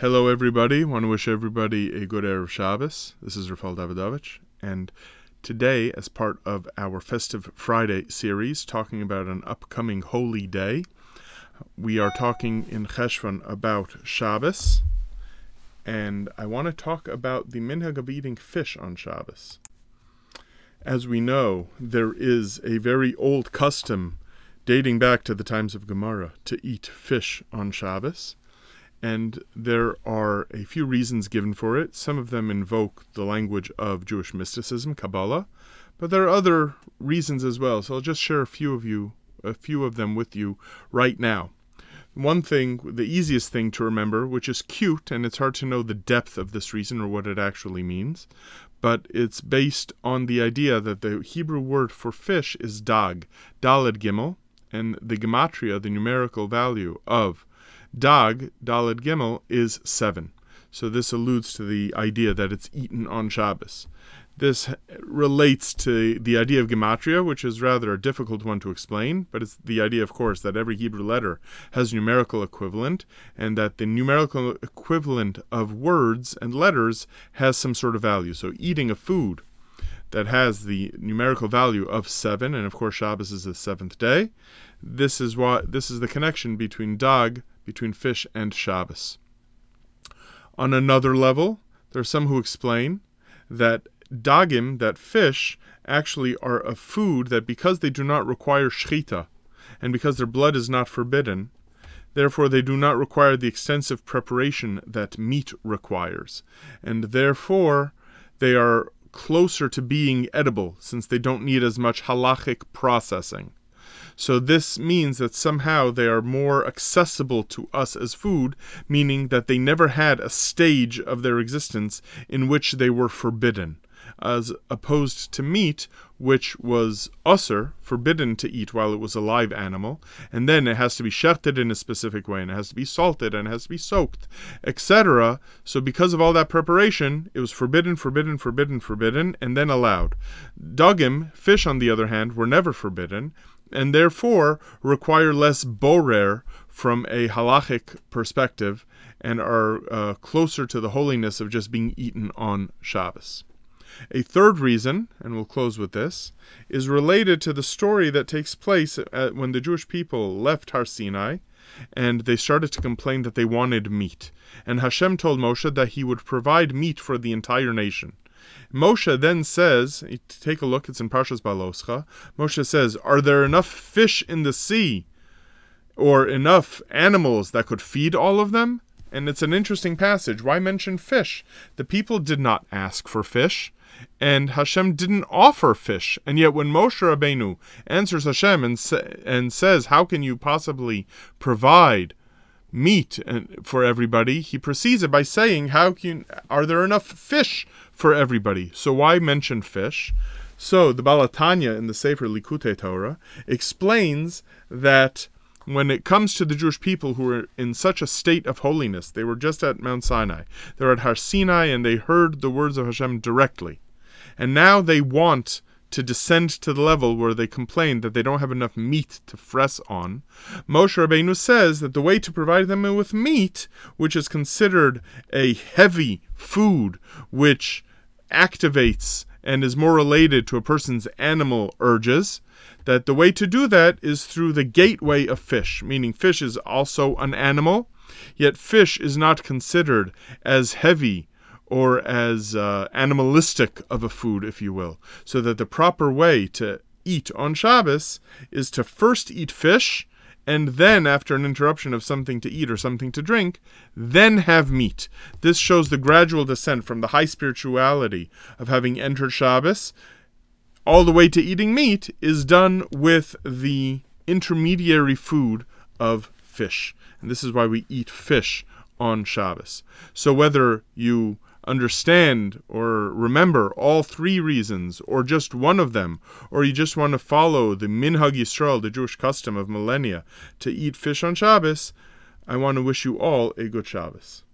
Hello, everybody. Want to wish everybody a good Erev Shabbos. This is Rafael Davidovich, and today, as part of our Festive Friday series, talking about an upcoming holy day, we are talking in Cheshvan about Shabbos, and I want to talk about the minhag of eating fish on Shabbos. As we know, there is a very old custom dating back to the times of Gemara to eat fish on Shabbos and there are a few reasons given for it. Some of them invoke the language of Jewish mysticism, Kabbalah, but there are other reasons as well. So I'll just share a few of you, a few of them with you right now. One thing, the easiest thing to remember, which is cute, and it's hard to know the depth of this reason or what it actually means, but it's based on the idea that the Hebrew word for fish is dag, daled gimel, and the gematria, the numerical value of Dag, Daled Gimel, is seven. So this alludes to the idea that it's eaten on Shabbos. This relates to the idea of gematria, which is rather a difficult one to explain, but it's the idea, of course, that every Hebrew letter has a numerical equivalent, and that the numerical equivalent of words and letters has some sort of value. So eating a food that has the numerical value of seven, and of course Shabbos is the seventh day. This is what this is the connection between dag, between fish and Shabbos. On another level, there are some who explain that dagim, that fish, actually are a food that because they do not require shchita, and because their blood is not forbidden, therefore they do not require the extensive preparation that meat requires, and therefore they are closer to being edible since they don't need as much halachic processing. So this means that somehow they are more accessible to us as food, meaning that they never had a stage of their existence in which they were forbidden as opposed to meat, which was usser, forbidden to eat while it was a live animal, and then it has to be shechted in a specific way, and it has to be salted, and it has to be soaked, etc. So because of all that preparation, it was forbidden, forbidden, forbidden, forbidden, and then allowed. Dugim, fish on the other hand, were never forbidden, and therefore require less borer from a halachic perspective and are uh, closer to the holiness of just being eaten on Shabbos. A third reason, and we'll close with this, is related to the story that takes place at, when the Jewish people left Har Sinai and they started to complain that they wanted meat. And Hashem told Moshe that he would provide meat for the entire nation. Moshe then says, take a look, it's in Parshas Beha'aloscha. Moshe says, Are there enough fish in the sea or enough animals that could feed all of them? And it's an interesting passage. Why mention fish? The people did not ask for fish, and Hashem didn't offer fish. And yet, when Moshe Rabbeinu answers Hashem and, sa- and says, How can you possibly provide meat and for everybody, he proceeds it by saying, "How can are there enough fish for everybody?" So why mention fish? So the Baal HaTanya in the Sefer Likutei Torah explains that when it comes to the Jewish people who were in such a state of holiness, they were just at Mount Sinai. They were at Har Sinai and they heard the words of Hashem directly. And now they want to descend to the level where they complain that they don't have enough meat to fress on, Moshe Rabbeinu says that the way to provide them with meat, which is considered a heavy food, which activates and is more related to a person's animal urges, that the way to do that is through the gateway of fish, meaning fish is also an animal, yet fish is not considered as heavy or as uh, animalistic of a food, if you will. So that the proper way to eat on Shabbos is to first eat fish, and then, after an interruption of something to eat or something to drink, then have meat. This shows the gradual descent from the high spirituality of having entered Shabbos all the way to eating meat is done with the intermediary food of fish. And this is why we eat fish on Shabbos. So whether you understand or remember all three reasons, or just one of them, or you just want to follow the Minhag Yisrael, the Jewish custom of millennia, to eat fish on Shabbos, I want to wish you all a good Shabbos.